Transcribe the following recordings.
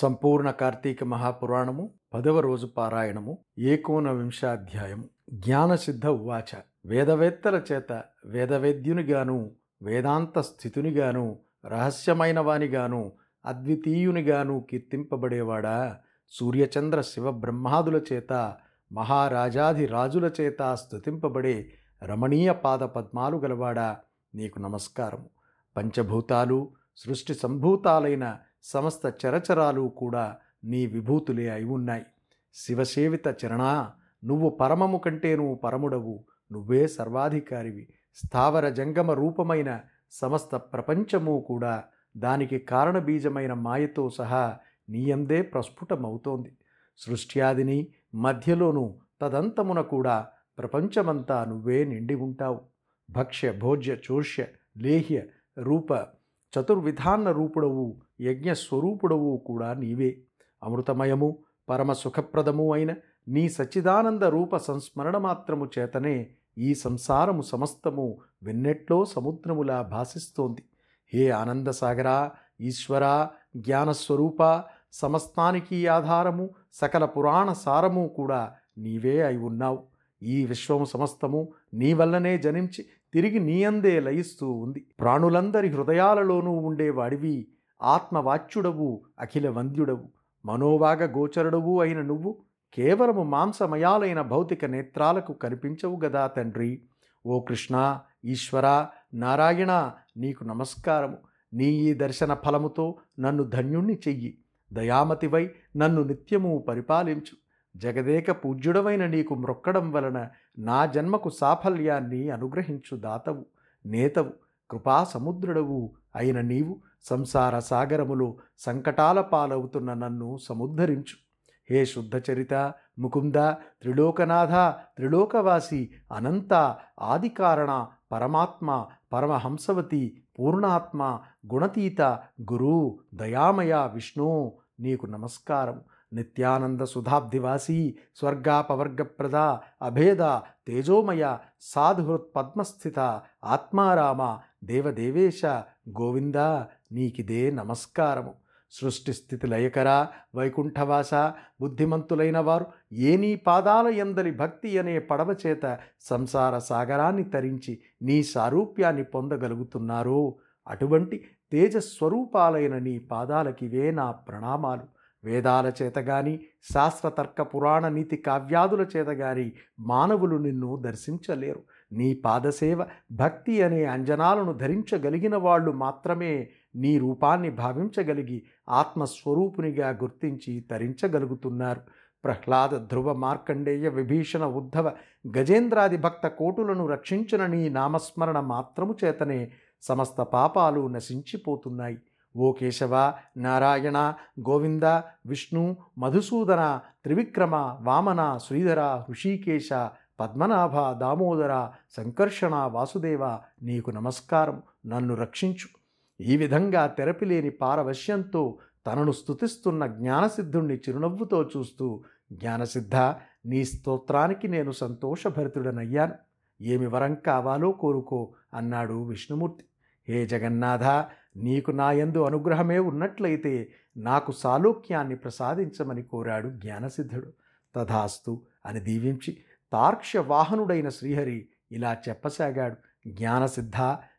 సంపూర్ణ కార్తీక మహాపురాణము పదవ రోజు పారాయణము ఏకోనవింశాధ్యాయము జ్ఞానసిద్ధ ఉవాచ. వేదవేత్తల చేత వేదవేద్యునిగాను వేదాంత స్థితునిగాను రహస్యమైన వానిగాను అద్వితీయునిగాను కీర్తింపబడేవాడా? సూర్యచంద్ర శివ బ్రహ్మాదుల చేత మహారాజాది రాజుల చేత స్తుతింపబడే రమణీయ పాద పద్మాలు గలవాడా? నీకు నమస్కారము. పంచభూతాలు సృష్టి సంభూతాలైన సమస్త చరచరాలు కూడా నీ విభూతులే అయి ఉన్నాయి. శివసేవిత చరణా నువ్వు పరమము కంటే నువ్వు పరముడవు. నువ్వే సర్వాధికారివి. స్థావర జంగమ రూపమైన సమస్త ప్రపంచము కూడా దానికి కారణబీజమైన మాయతో సహా నీయందే ప్రస్ఫుటమవుతోంది. సృష్ట్యాదిని మధ్యలోనూ తదంతమున కూడా ప్రపంచమంతా నువ్వే నిండి ఉంటావు. భక్ష్య భోజ్య చోష్య లేహ్య రూప చతుర్విధాన్న రూపుడవు యజ్ఞ స్వరూపుడవు కూడా నీవే. అమృతమయము పరమ సుఖప్రదము అయిన నీ సచ్చిదానంద రూప సంస్మరణ మాత్రము చేతనే ఈ సంసారము సమస్తము వెన్నెట్లో సముద్రములా భాసిస్తోంది. హే ఆనందసాగరా ఈశ్వరా జ్ఞానస్వరూప సమస్తానికి ఆధారము సకల పురాణ సారము కూడా నీవే అయి ఉన్నావు. ఈ విశ్వము సమస్తము నీ వల్లనే జనించి తిరిగి నీయందే లయిస్తూ ఉంది. ప్రాణులందరి హృదయాలలోనూ ఉండేవాడివి ఆత్మవాచ్యుడవు అఖిల వంద్యుడవు మనోవాగ గోచరుడవు అయిన నువ్వు కేవలము మాంసమయాలైన భౌతిక నేత్రాలకు కనిపించవు గదా తండ్రి. ఓ కృష్ణ ఈశ్వర నారాయణ నీకు నమస్కారము. నీ ఈ దర్శన ఫలముతో నన్ను ధన్యుణ్ణి చెయ్యి. దయామతివై నన్ను నిత్యము పరిపాలించు. జగదేక పూజ్యుడవైన నీకు మ్రొక్కడం వలన నా జన్మకు సాఫల్యాన్ని అనుగ్రహించు దాతవు నేతవు. కృపా సముద్రుడవు అయిన నీవు సంసార సాగరములో సంకటాల పాలవుతున్న నన్ను సముద్ధరించు. హే శుద్ధచరిత ముకుంద త్రిలోకనాథ త్రిలోకవాసి అనంత ఆదికారణ పరమాత్మ పరమహంసవతి పూర్ణాత్మ గుణతీత గురు దయామయ విష్ణు నీకు నమస్కారం నిత్యానంద సుధాబ్దివాసి స్వర్గాపవర్గప్రద అభేద తేజోమయ సాధుహృత్పద్మస్థిత ఆత్మారామ దేవదేవేశ గోవింద నీకిదే నమస్కారము. సృష్టి స్థితి లయకరా వైకుంఠవాస బుద్ధిమంతులైన వారు ఏ నీ పాదాల ఎందలి భక్తి అనే పడవ చేత సంసార సాగరాన్ని తరించి నీ సారూప్యాన్ని పొందగలుగుతున్నారో. అటువంటి తేజస్వరూపాలైన నీ పాదాలకివే నా ప్రణామాలు. వేదాల చేత గాని శాస్త్రతర్క పురాణ నీతి కావ్యాదుల చేత గాని మానవులు నిన్ను దర్శించలేరు. నీ పాదసేవ భక్తి అనే అంజనాలను ధరించగలిగిన వాళ్ళు మాత్రమే నీ రూపాన్ని భావించగలిగి ఆత్మస్వరూపునిగా గుర్తించి తరించగలుగుతున్నారు. ప్రహ్లాద ధ్రువ మార్కండేయ విభీషణ ఉద్ధవ గజేంద్రాది భక్త కోటులను రక్షించిన నీ నామస్మరణ మాత్రము చేతనే సమస్త పాపాలు నశించిపోతున్నాయి. ఓ కేశవ నారాయణ గోవింద విష్ణు మధుసూదన త్రివిక్రమ వామన శ్రీధర హృషీకేశ పద్మనాభ దామోదర సంకర్షణ వాసుదేవ నీకు నమస్కారం. నన్ను రక్షించు. ఈ విధంగా తెరపిలేని పారవశ్యంతో తనను స్తుతిస్తున్న జ్ఞానసిద్ధుణ్ణి చిరునవ్వుతో చూస్తూ జ్ఞానసిద్ధ నీ స్తోత్రానికి నేను సంతోషభరితుడనయ్యాను. ఏమి వరం కావాలో కోరుకో అన్నాడు విష్ణుమూర్తి. హే జగన్నాథ నీకు నాయందు అనుగ్రహమే ఉన్నట్లయితే నాకు సాలోక్యాన్ని ప్రసాదించమని కోరాడు జ్ఞానసిద్ధుడు. తథాస్తు అని దీవించి తార్క్ష వాహనుడైన శ్రీహరి ఇలా చెప్పసాగాడు. జ్ఞానసిద్ధ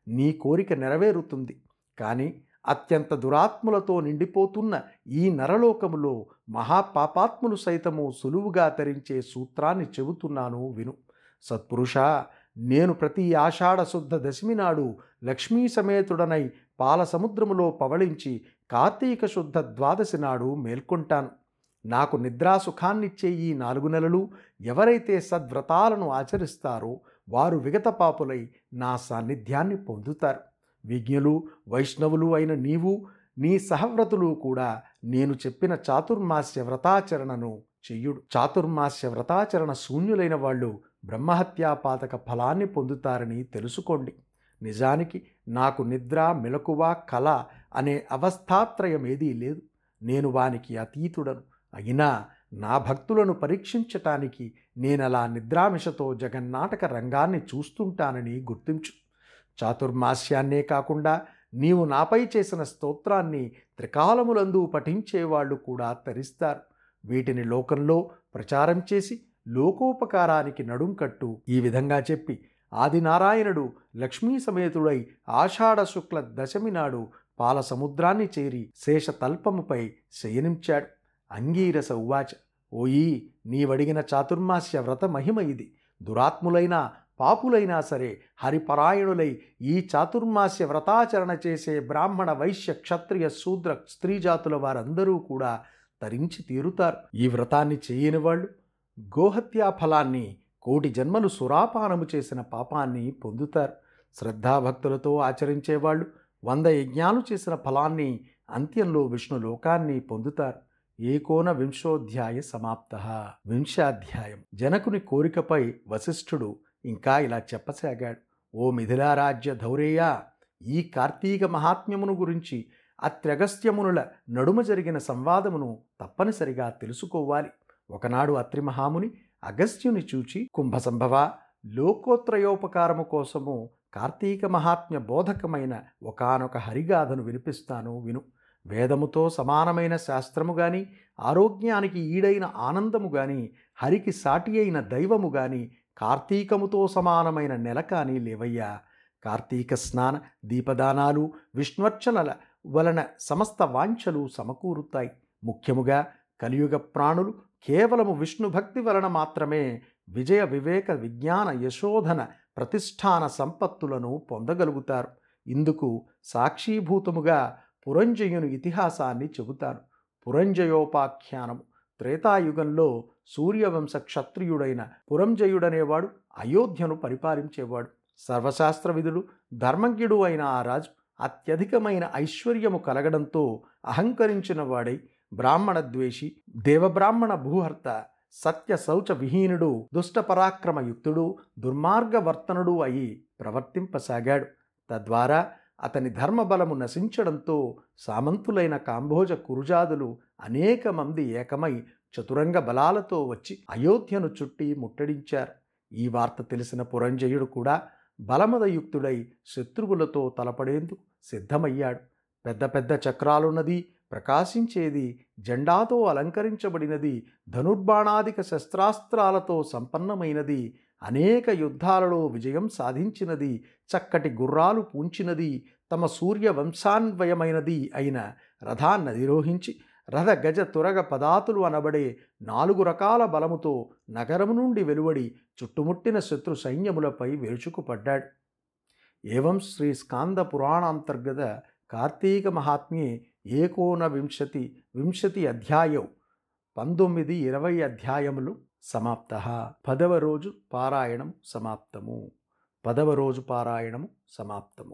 నీ కోరిక నెరవేరుతుంది. కానీ అత్యంత దురాత్ములతో నిండిపోతున్న ఈ నరలోకములో మహాపాపాత్ములు సైతము సులువుగా తరించే సూత్రాన్ని చెబుతున్నాను విను. సత్పురుష నేను ప్రతి ఆషాఢ శుద్ధ దశమి నాడు లక్ష్మీ సమేతుడనై పాల సముద్రములో పవళించి కార్తీక శుద్ధ ద్వాదశి నాడు మేల్కొంటాను. నాకు నిద్రాసుఖాన్నిచ్చే ఈ నాలుగు నెలలు ఎవరైతే సద్వ్రతాలను ఆచరిస్తారో వారు విగతపాపులై నా సాన్నిధ్యాన్ని పొందుతారు. విజ్ఞులు వైష్ణవులు అయిన నీవు నీ సహవ్రతులు కూడా నేను చెప్పిన చాతుర్మాస్య వ్రతాచరణను చెయ్యుడు చాతుర్మాస్య వ్రతాచరణ శూన్యులైన వాళ్ళు బ్రహ్మహత్యాపాతక ఫలాన్ని పొందుతారని తెలుసుకోండి. నిజానికి నాకు నిద్ర మెలకువ కళ అనే అవస్థాత్రయం ఏదీ లేదు. నేను వానికి అతీతుడను. అయినా నా భక్తులను పరీక్షించటానికి నేనలా నిద్రామిషతో జగన్నాటక రంగాన్ని చూస్తుంటానని గుర్తించు. చాతుర్మాస్యాన్నే కాకుండా నీవు నాపై చేసిన స్తోత్రాన్ని త్రికాలములందు పఠించేవాళ్ళు కూడా తరిస్తారు. వీటిని లోకంలో ప్రచారం చేసి లోకోపకారానికి నడుంకట్టు ఈ విధంగా చెప్పి ఆదినారాయణుడు లక్ష్మీ సమేతుడై ఆషాఢ శుక్ల దశమి నాడు పాల సముద్రాన్ని చేరి శేషతల్పముపై శయనించాడు. అంగీరస ఉవాచ ఓయి నీవడిగిన చాతుర్మాస్య వ్రత మహిమ ఇది. దురాత్ములైన పాపులైనా సరే హరిపరాయణులై ఈ చాతుర్మాస్య వ్రతాచరణ చేసే బ్రాహ్మణ వైశ్య క్షత్రియ శూద్ర స్త్రీజాతుల వారందరూ కూడా తరించి తీరుతారు. ఈ వ్రతాన్ని చేయని వాళ్ళు గోహత్యా ఫలాన్ని కోటి జన్మలు సురాపానము చేసిన పాపాన్ని పొందుతారు. శ్రద్ధాభక్తులతో ఆచరించేవాళ్ళు వంద యజ్ఞాలు చేసిన ఫలాన్ని అంత్యంలో విష్ణు లోకాన్ని పొందుతారు. ఏకోన వింశోధ్యాయ సమాప్త. వింశాధ్యాయం. జనకుని కోరికపై వశిష్ఠుడు ఇంకా ఇలా చెప్పసాగాడు. ఓ మిథిలారాజ్య ధౌరేయ ఈ కార్తీక మహాత్మ్యమును గురించి అత్రగస్త్యమునుల నడుమ జరిగిన సంవాదమును తప్పనిసరిగా తెలుసుకోవాలి. ఒకనాడు అత్రి మహాముని అగస్త్యుని చూచి కుంభసంభవ లోకోత్రయోపకారము కోసము కార్తీక మహాత్మ్య బోధకమైన ఒకానొక హరిగాథను వినిపిస్తాను విను. వేదముతో సమానమైన శాస్త్రము గాని ఆరోగ్యానికి ఈడైన ఆనందము గాని హరికి సాటి అయిన దైవము గాని కార్తీకముతో సమానమైన నెల కానీ లేవయ్యా. కార్తీక స్నాన దీపదానాలు విష్ణువర్చనల వలన సమస్త వాంఛలు సమకూరుతాయి. ముఖ్యముగా కలియుగ ప్రాణులు కేవలము విష్ణు భక్తి వలన మాత్రమే విజయ వివేక విజ్ఞాన యశోధన ప్రతిష్టాన సంపత్తులను పొందగలుగుతారు. ఇందుకు సాక్షీభూతముగా పురంజయుని ఇతిహాసాన్ని చెబుతారు. పురంజయోపాఖ్యానము త్రేతాయుగంలో సూర్యవంశ క్షత్రియుడైన పురంజయుడనేవాడు అయోధ్యను పరిపాలించేవాడు. సర్వశాస్త్రవిధుడు ధర్మజ్ఞుడు అయిన ఆ రాజు అత్యధికమైన ఐశ్వర్యము కలగడంతో అహంకరించిన వాడై బ్రాహ్మణ ద్వేషి దేవబ్రాహ్మణ భూహర్త సత్య శౌచ విహీనుడు దుష్టపరాక్రమయుక్తుడు దుర్మార్గవర్తనుడు అయి ప్రవర్తింపసాగాడు. తద్వారా అతని ధర్మబలము నశించడంతో సామంతులైన కాంభోజ కురుజాదులు అనేక మంది ఏకమై చతురంగ బలాలతో వచ్చి అయోధ్యను చుట్టి ముట్టడించారు. ఈ వార్త తెలిసిన పురంజయుడు కూడా బలమదయుక్తుడై శత్రువులతో తలపడేందుకు సిద్ధమయ్యాడు. పెద్ద పెద్ద చక్రాలున్నది ప్రకాశించేది జెండాతో అలంకరించబడినది ధనుర్బాణాదిక శస్త్రాస్త్రాలతో సంపన్నమైనది. అనేక యుద్ధాలలో విజయం సాధించినది చక్కటి గుర్రాలు పూంచినది తమ సూర్య వంశాన్వయమైనది అయిన రథాన్నధిరోహించి రథ గజ తురగ పదాతులు అనబడే నాలుగు రకాల బలముతో నగరము నుండి వెలువడి చుట్టుముట్టిన శత్రు సైన్యములపై విరుచుకుపడ్డాడు. ఏవం శ్రీ స్కాంద పురాణాంతర్గత కార్తీక మహాత్మ్యే ఏకోనవింశతి వింశతి అధ్యాయం పంతొమ్మిది ఇరవై అధ్యాయములు సమాప్త. పదవ రోజు పారాయణం సమాప్తము. పదవ రోజు పారాయణము సమాప్తము.